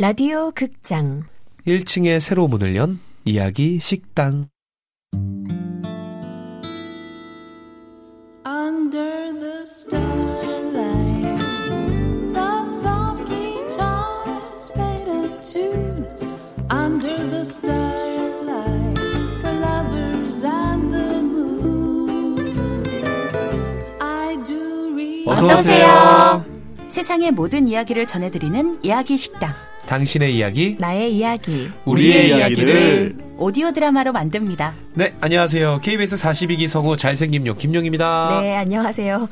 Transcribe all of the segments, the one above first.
라디오 극장 1층에 새로 문을 연 이야기 식당 Under the starlight, the soft guitars played a tune. Under the starlight, the lovers and the moon. I do read. 어서 오세요. 세상의 모든 이야기를 전해드리는 이야기 식당. 당신의 이야기 나의 이야기 우리의 이야기를 오디오 드라마로 만듭니다. 네 안녕하세요. KBS 42기 성우 잘생김 요 김용입니다. 네 안녕하세요.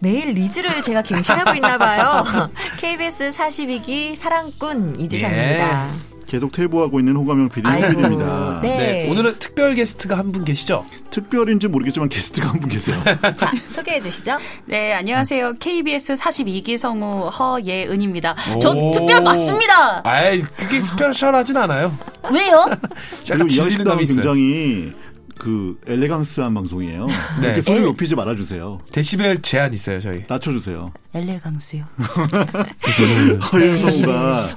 매일 리즈를 제가 갱신하고 있나 봐요. KBS 42기 사랑꾼 이지상입니다 계속 퇴보하고 있는 호감형 홍빈입니다. 네. 네, 오늘은 특별 게스트가 한 분 계시죠 특별인지 모르겠지만 게스트가 한 분 계세요. 자 소개해 주시죠 네, 안녕하세요. KBS 42기 성우 허예은입니다. 오. 저 특별 맞습니다. 아이 그게 스페셜하진 않아요 왜요? 약간 그리고 질리는 이야기식당은 감이 있어요 굉장히 그 엘레강스한 방송이에요. 네. 그렇게 소리를 높이지 말아주세요. 데시벨 제한 있어요 저희 낮춰주세요. 엘레강스요. 허윤 성우가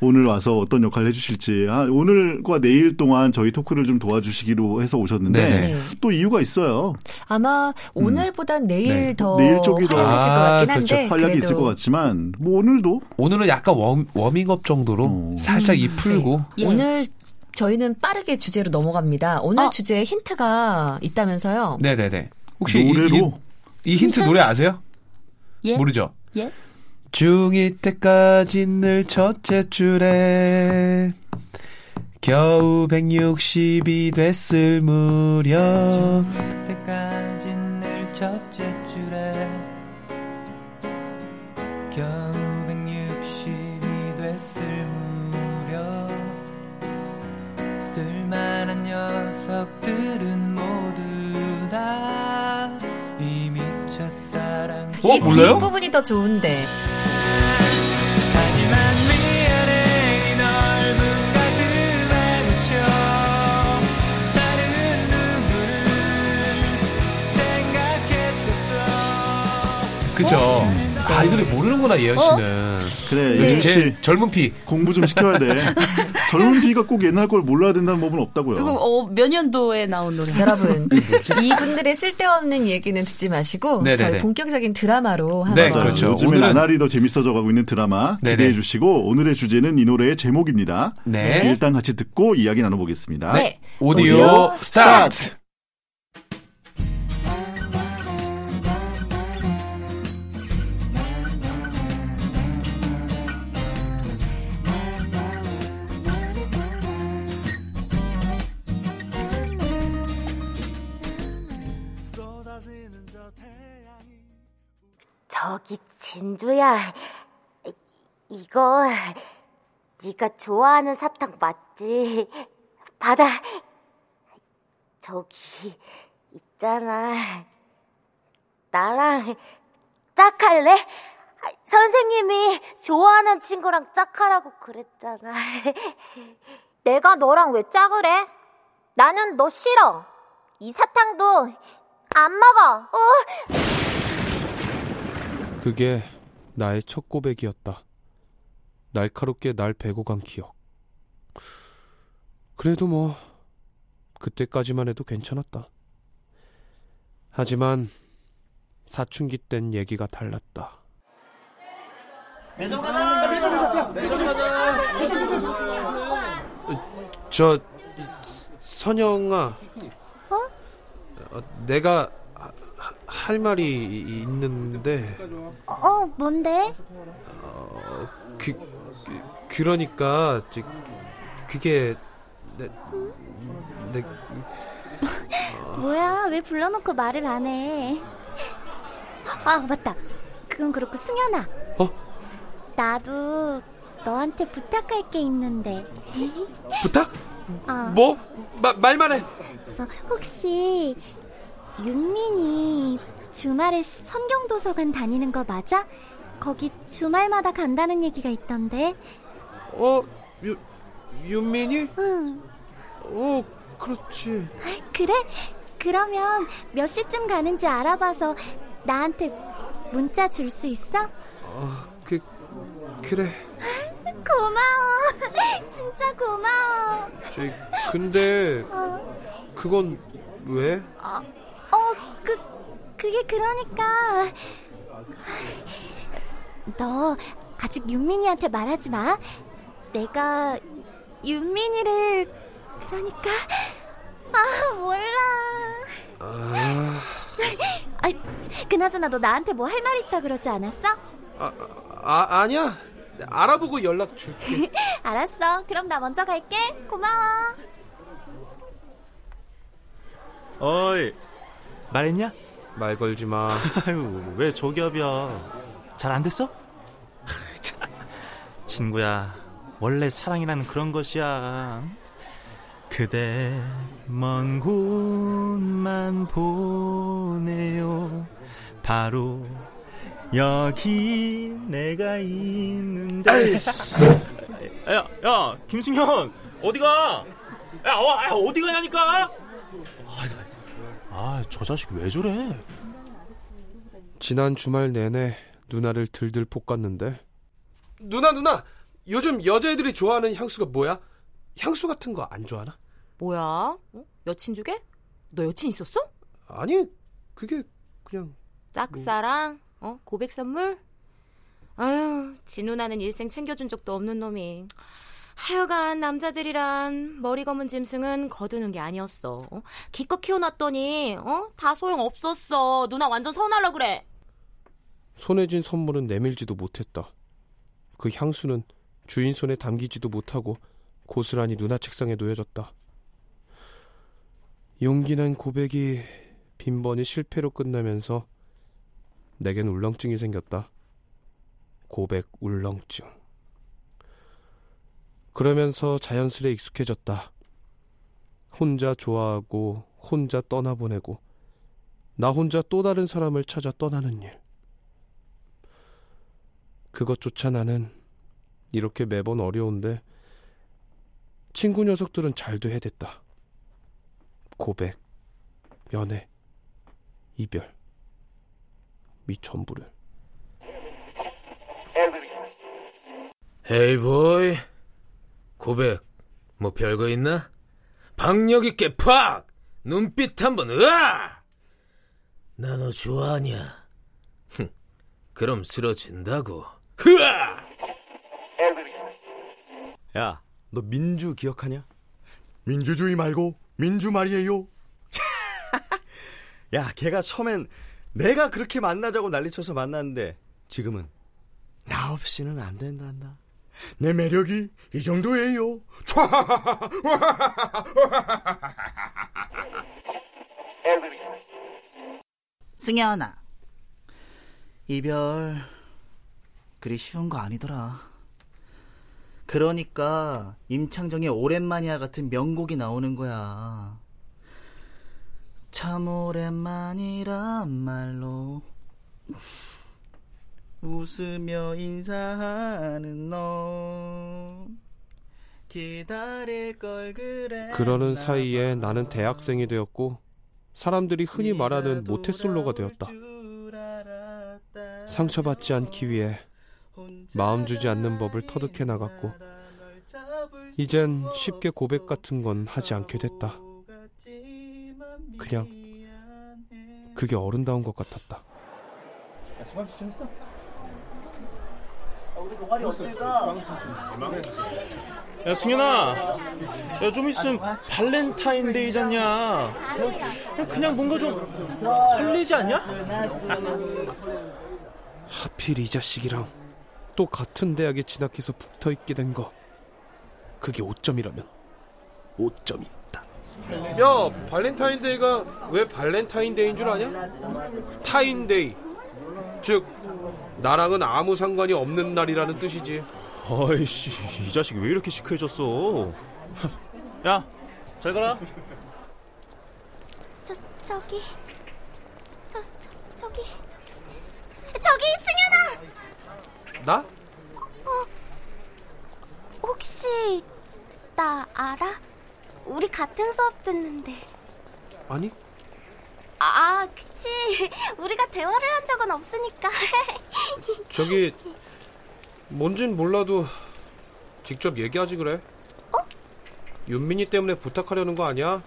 오늘 와서 어떤 역할을 해주실지 아, 오늘과 내일 동안 저희 토크를 좀 도와주시기로 해서 오셨는데 네네. 네. 또 이유가 있어요. 아마 오늘보단 내일 네. 더 내일 쪽이 더 활약하실 것 아, 같긴 그렇죠. 한데 활약이 그래도 있을 것 같지만 뭐 오늘도 오늘은 약간 워, 워밍업 정도로 어. 살짝 입 풀고 예. 오늘 저희는 빠르게 주제로 넘어갑니다 오늘 어. 주제에 힌트가 있다면서요 네네네 혹시 이- 노래로 이, 이 힌트 노래 아세요? 예? 모르죠? 예? 중2 때까지 늘 첫째 줄에 겨우 160이 됐을 무렵 때까지 늘 첫째 어, 이 몰라요? 뒷부분이 더 좋은데 그죠? 아, 이 노래 모르는구나, 예연 씨는. 그래 씨 제일 젊은 피. 공부 좀 시켜야 돼. 젊은 피가 꼭 옛날 걸 몰라야 된다는 법은 없다고요. 이거 어, 몇 년도에 나온 노래? 여러분 이분들의 쓸데없는 얘기는 듣지 마시고 네네네. 저희 본격적인 드라마로 한번 네, 맞아요. 그렇죠. 요즘엔 오늘은- 나날이 더 재밌어져 가고 있는 드라마 네네. 기대해 주시고 오늘의 주제는 이 노래의 제목입니다. 네. 일단 같이 듣고 이야기 나눠보겠습니다. 네. 오디오, 오디오 스타트! 저기 진주야, 이- 이거 네가 좋아하는 사탕 맞지? 받아. 저기 있잖아. 나랑 짝할래? 아, 선생님이 좋아하는 친구랑 짝하라고 그랬잖아. 내가 너랑 왜 짝을 해? 나는 너 싫어. 이 사탕도 안 먹어. 그게 나의 첫 고백이었다. 날카롭게 날 베고 간 기억. 그래도 뭐, 그때까지만 해도 괜찮았다. 하지만, 사춘기 땐 얘기가 달랐다. 저 이, 선영아. 어? 내가 하- 할 말이 이- 있는데 어, 뭔데? 그, 그 그러니까 저, 그게 내, 내 뭐야, 왜 불러놓고 말을 안 해? 아, 맞다. 그건 그렇고, 승현아. 어? 나도 너한테 부탁할 게 있는데. 부탁? 어, 뭐? 마, 말만 해. 저 혹시 윤민이 주말에 성경도서관 다니는 거 맞아? 거기 주말마다 간다는 얘기가 있던데. 어, 유, 윤민이? 응. 어, 그렇지. 그래? 그러면 몇 시쯤 가는지 알아봐서 나한테 문자 줄 수 있어? 어, 그, 그래. 고마워. 진짜 고마워. 저기 근데 그건 왜? 어, 그, 그게 그러니까. 너 아직 윤민이한테 말하지 마. 내가 윤민이를, 그러니까. 아, 몰라. 아, 아, 그나저나 너 나한테 뭐 할 말 있다 그러지 않았어? 아, 아 아니야. 알아보고 연락 줄게. 알았어. 그럼 나 먼저 갈게. 고마워. 어이 말했냐? 말 걸지 마. 아유 왜 저기압이야? 잘 안 됐어? 참, 친구야 원래 사랑이란 그런 것이야. 그대 먼 곳만 보내요. 바로 여기 내가 있는데. 야, 야 김승현 어디가? 야, 어, 아, 어디 가냐니까 아, 저 자식 왜 저래? 지난 주말 내내 누나를 들들 볶았는데 누나 누나 요즘 여자애들이 좋아하는 향수가 뭐야? 향수 같은 거 안 좋아하나? 뭐야? 어? 여친 주게? 너 여친 있었어? 아니 그게 그냥 짝사랑? 어? 고백 선물? 아유, 지 누나는 일생 챙겨준 적도 없는 놈이. 하여간 남자들이란 머리 검은 짐승은 거두는 게 아니었어. 어? 기껏 키워놨더니 어? 다 소용 없었어. 누나 완전 서운하려 그래. 손에 쥔 선물은 내밀지도 못했다. 그 향수는 주인 손에 담기지도 못하고 고스란히 누나 책상에 놓여졌다. 용기 난 고백이 빈번히 실패로 끝나면서 내겐 울렁증이 생겼다. 고백 울렁증. 그러면서 자연스레 익숙해졌다. 혼자 좋아하고 혼자 떠나보내고 나 혼자 또 다른 사람을 찾아 떠나는 일. 그것조차 나는 이렇게 매번 어려운데 친구 녀석들은 잘도 해댔다. 고백, 연애, 이별, 이 전부를. 헤이 보이 고백 뭐 별거 있나? 박력 있게 팍 눈빛 한번 으아 나 너 좋아하냐? 흥, 그럼 쓰러진다고 흐아 야, 너 민주 기억하냐? 민주주의 말고 민주 말이에요. 야, 걔가 처음엔 내가 그렇게 만나자고 난리쳐서 만났는데 지금은 나 없이는 안 된단다. 내 매력이 이 정도예요. 승현아, 이별 그리 쉬운 거 아니더라. 그러니까 임창정의 오랜만이야 같은 명곡이 나오는 거야. 참 오랜만이란 말로 웃으며 인사하는 너 기다릴 걸 그래 그러는 사이에 나는 대학생이 되었고 사람들이 흔히 말하는 모태솔로가 되었다. 상처받지 않기 위해 마음 주지 않는 법을 터득해 나갔고 이젠 쉽게 고백 같은 건 하지 않게 됐다. 그냥 그게 어른다운 것 같았다. 야 승현아 야 좀 있으면 발렌타인데이잖냐 야, 야, 그냥 뭔가 좀 설레지 않냐? 하필 이 자식이랑 또 같은 대학에 진학해서 붙어 있게 된 거. 그게 5점이라면 5점이었다. 야 발렌타인데이가 왜 발렌타인데이인 줄 아냐? 타인데이 즉 나랑은 아무 상관이 없는 날이라는 뜻이지 아이씨 이 자식 왜 이렇게 시크해졌어 야 잘 가라 저, 저기. 저, 저, 저기. 저기. 저기, 승현아! 나? 어, 혹시, 나 알아? 우리 같은 수업 듣는데. 아니 아, 그치. 우리가 대화를 한 적은 없으니까. 저기 뭔진 몰라도 직접 얘기하지 그래. 윤민이 때문에 부탁하려는 거 아니야?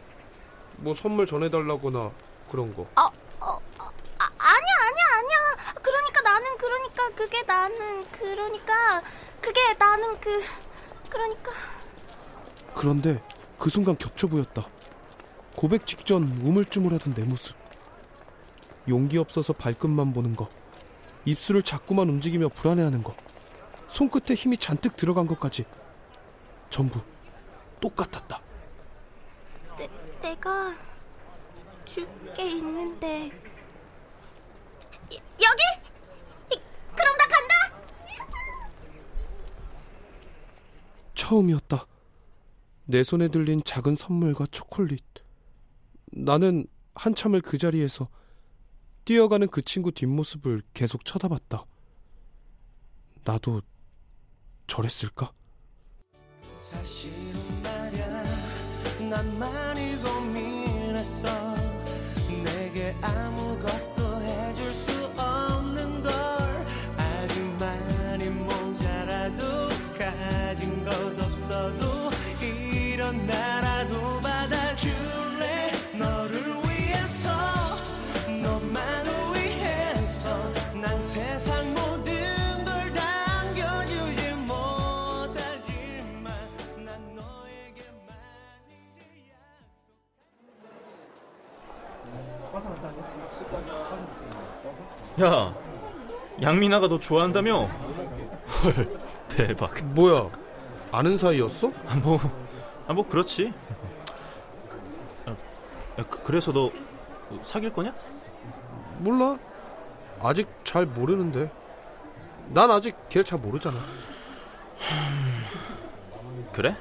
뭐 선물 전해달라거나 그런 거. 어, 어, 어, 아, 아니야, 아니야, 아니야. 그러니까 나는, 그러니까 그게 나는, 그러니까 그게 나는 그, 그러니까. 그런데 그 순간 겹쳐 보였다. 고백 직전 우물쭈물하던 내 모습. 용기 없어서 발끝만 보는 거. 입술을 자꾸만 움직이며 불안해하는 거. 손끝에 힘이 잔뜩 들어간 것까지. 전부 똑같았다. 내, 내가 줄 게 있는데. 여, 여기? 이, 그럼 나 간다! 처음이었다. 내 손에 들린 작은 선물과 초콜릿. 나는 한참을 그 자리에서 뛰어가는 그 친구 뒷모습을 계속 쳐다봤다. 나도 저랬을까? 사실은 말야 난 많이 고 야, 양민아가 너 좋아한다며? 헐, 대박. 뭐야? 아는 사이였어? 뭐, 아, 뭐 그렇지. 아, 야, 그- 그래서 너 사귈 거냐? 몰라. 아직 잘 모르는데. 난 아직 걔 잘 모르잖아. 그래?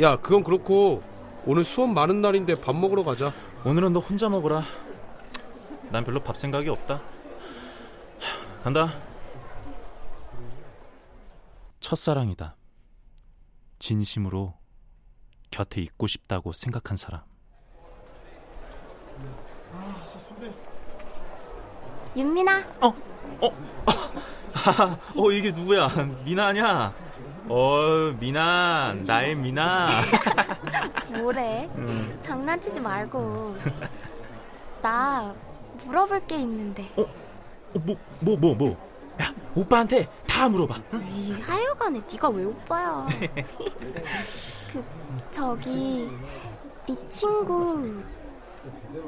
야, 그건 그렇고 오늘 수업 많은 날인데 밥 먹으러 가자. 오늘은 너 혼자 먹으라. 난 별로 밥 생각이 없다. 하, 간다. 첫사랑이다. 진심으로 곁에 있고 싶다고 생각한 사람. 윤민아, 어, 이게 누구야? 미나 아니야? 어, 미나, 나의 미나. 뭐래? 음. 장난치지 말고. 나 물어볼 게 있는데. 어, 뭐, 뭐, 뭐, 뭐? 야, 오빠한테 다 물어봐. 응? 이 하여간에 네가 왜 오빠야? 그 저기 네 친구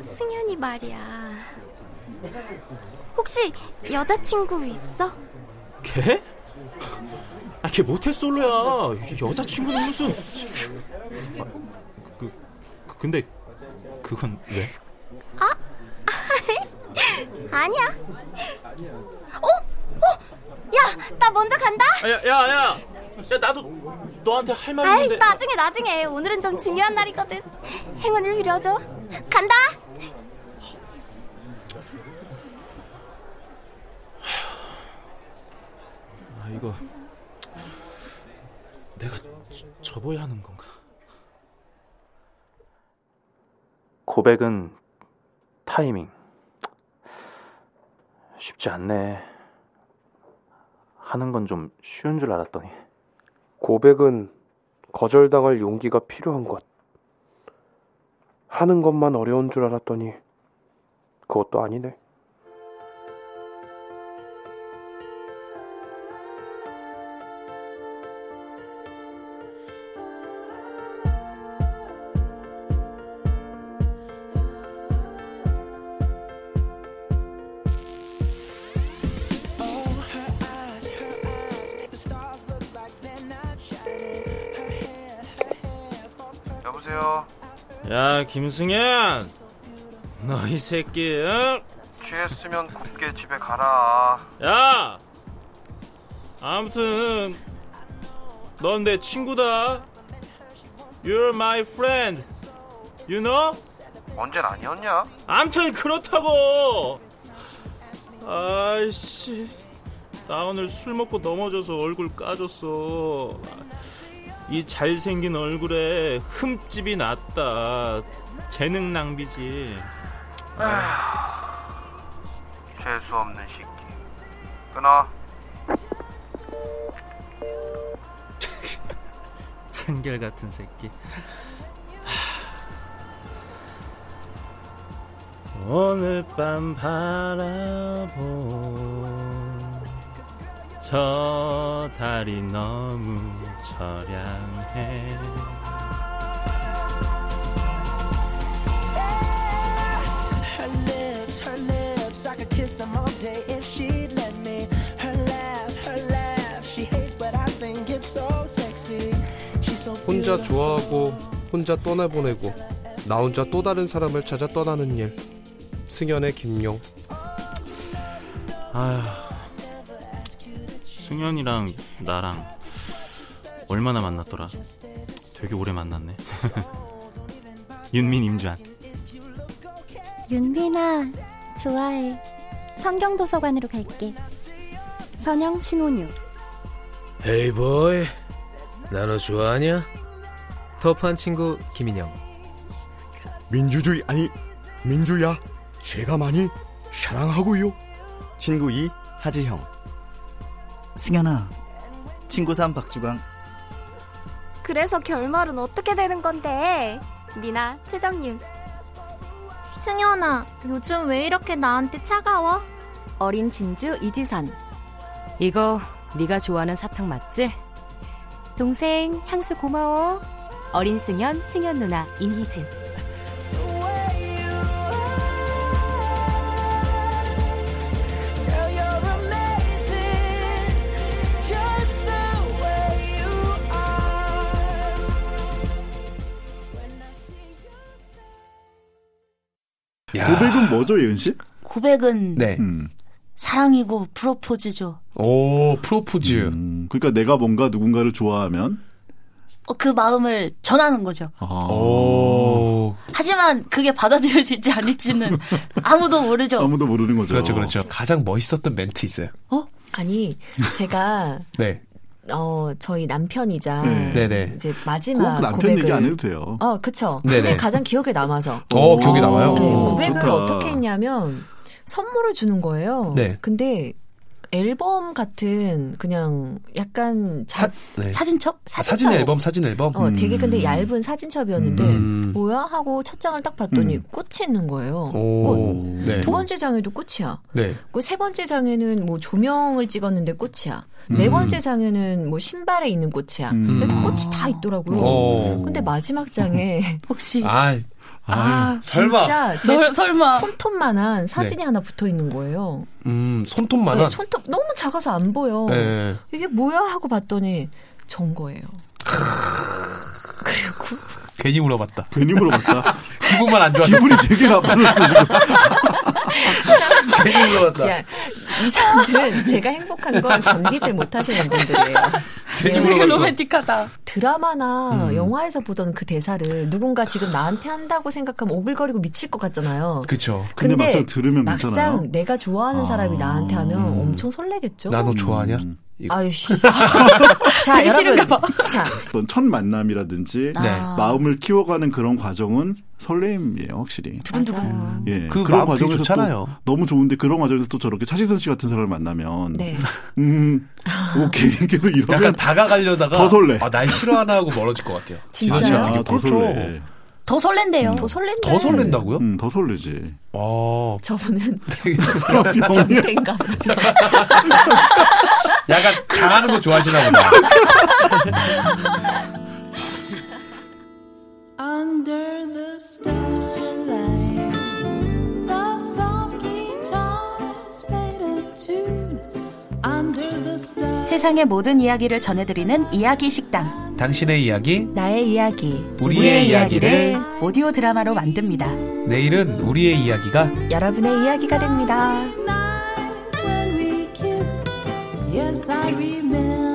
승현이 말이야. 혹시 여자친구 있어? 걔? 아, 걔 모텔 솔로야. 여자친구는 무슨. 아, 그, 그, 근데, 그건 왜? 아니야. 어? 어? 야, 나 먼저 간다. 아, 야, 야, 야. 야, 나도 너한테 할말 아이, 있는데. 나중에 나중에. 오늘은 좀 중요한 날이거든. 행운을 빌어줘. 간다. 아, 이거. 내가 저- 접어야 하는 건가? 고백은 타이밍. 쉽지 않네. 하는 건 좀 쉬운 줄 알았더니. 고백은 거절당할 용기가 필요한 것. 하는 것만 어려운 줄 알았더니 그것도 아니네. 여보세요. 야, 김승현! 너 이 새끼, 응? 취했으면 곱게 집에 가라. 야! 아무튼, 넌 내 친구다. You're my friend. You know? 언젠 아니었냐? 암튼 그렇다고. 아이씨, 나 오늘 술 먹고 넘어져서 얼굴 까졌어. 이 잘생긴 얼굴에 흠집이 났다. 재능 낭비지. 재수 없는 새끼. 끊어. 한결 같은 새끼. 오늘 밤 바라본 저 달이 너무 처량해. Her lips, her lips, I could kiss them all day if she'd let me. Her laugh, her laugh, she hates, but I think it's so sexy. She's so 혼자 좋아하고 혼자 떠나보내고 나 혼자 또 다른 사람을 찾아 떠나는 일 승연의 김용 아휴, 승현이랑 나랑 얼마나 만났더라? 되게 오래 만났네. 윤민, 임주한. 윤빈아, 좋아해. 성경도서관으로 갈게. 선영, 신혼유. 헤이 보이, 나너 좋아하냐? 터프한 친구 김인영. 민주주의 아니 민주야 제가 많이 사랑하고요. 친구 2 하지형. 승현아, 친구 3 박주광. 그래서 결말은 어떻게 되는 건데? 미나, 최정윤. 승현아, 요즘 왜 이렇게 나한테 차가워? 어린 진주 이지선. 이거 네가 좋아하는 사탕 맞지? 동생 향수 고마워. 어린 승연 승연 누나 임희진. 고백은 뭐죠, 예은 씨? 고백은 네. 음. 사랑이고 프로포즈죠. 오 프로포즈 그러니까 내가 뭔가 누군가를 좋아하면 어, 그 마음을 전하는 거죠. 아. 오 하지만 그게 받아들여질지 아닐지는 아무도 모르죠. 아무도 모르는 거죠. 그렇죠 그렇죠 가장 멋있었던 멘트 있어요 아니 제가 네 어 저희 남편이자 음. 네네. 이제 꼭 마지막 남편 고백을 얘기 안 해도 돼요. 어 그쵸. 네네. 가장 기억에 남아서. 어, 기억에 남아요? 네, 오, 고백을 좋다. 어떻게 했냐면 선물을 주는 거예요. 네. 근데 앨범 같은 그냥 약간 자, 네. 사진첩? 아, 사진 앨범 사진 앨범 어, 되게 근데 음. 얇은 사진첩이었는데 음. 뭐야 하고 첫 장을 딱 봤더니 꽃이 있는 거예요. 오, 꽃. 네. 두 번째 장에도 꽃이야. 네. 그세 번째 장에는 뭐 조명을 찍었는데 꽃이야. 네 음. 번째 장에는 뭐 신발에 있는 꽃이야. 음. 이렇게 꽃이 다 있더라고요. 오. 근데 마지막 장에 혹시 아, 아, 설마. 진짜 제 설- 설마. 손톱만한 사진이 네. 하나 붙어 있는 거예요. 음 손톱만한 네, 손톱 너무 작아서 안 보여. 네. 이게 뭐야 하고 봤더니 전 거예요. 괜히 물어봤다 괜히 물어봤다. 기분만 안 좋았어 기분이 되게 나빠졌어 지금. 괜히 물어봤다 야, 이 사람들은 제가 행복한 걸 견디질 못하시는 분들이에요. 네. 물어봤어 로맨틱하다. 드라마나 음. 영화에서 보던 그 대사를 누군가 지금 나한테 한다고 생각하면 오글거리고 미칠 것 같잖아요. 그쵸 근데 막상 들으면 막상 괜찮아요. 내가 좋아하는 아. 사람이 나한테 하면 엄청 설레겠죠. 나 너 좋아하냐 이거. 아유씨. 자, 여러분. 싫은가 봐. 자, 어떤 첫 만남이라든지 네. 마음을 키워가는 그런 과정은 설레임이에요, 확실히. 두근두근. 예, 그 그런 과정에서 좋잖아요. 또 너무 좋은데 그런 과정에서 또 저렇게 차지선 씨 같은 사람을 만나면 네. 음 오케이 계속 이러면 약간 다가가려다가 더 설레. 아, 날 싫어하나 하고 멀어질 것 같아요 진짜요? 지선 씨가 특히 아, 더 그렇죠. 설레. 더 설렌대요. 더 설렌데. 더 설렌다고요? 음, 더 설레지. 어 저분은 병이야. 병태인가 약간 당하는 거 좋아하시나 보다 Under the starlight, the soft guitars played a tune. Under the stars. 세상의 모든 이야기를 전해드리는 이야기 식당. 당신의 이야기 나의 이야기. 우리의 이야기를 오디오 드라마로 만듭니다. 내일은 우리의 이야기가 여러분의 이야기가 됩니다. Yes, I remember.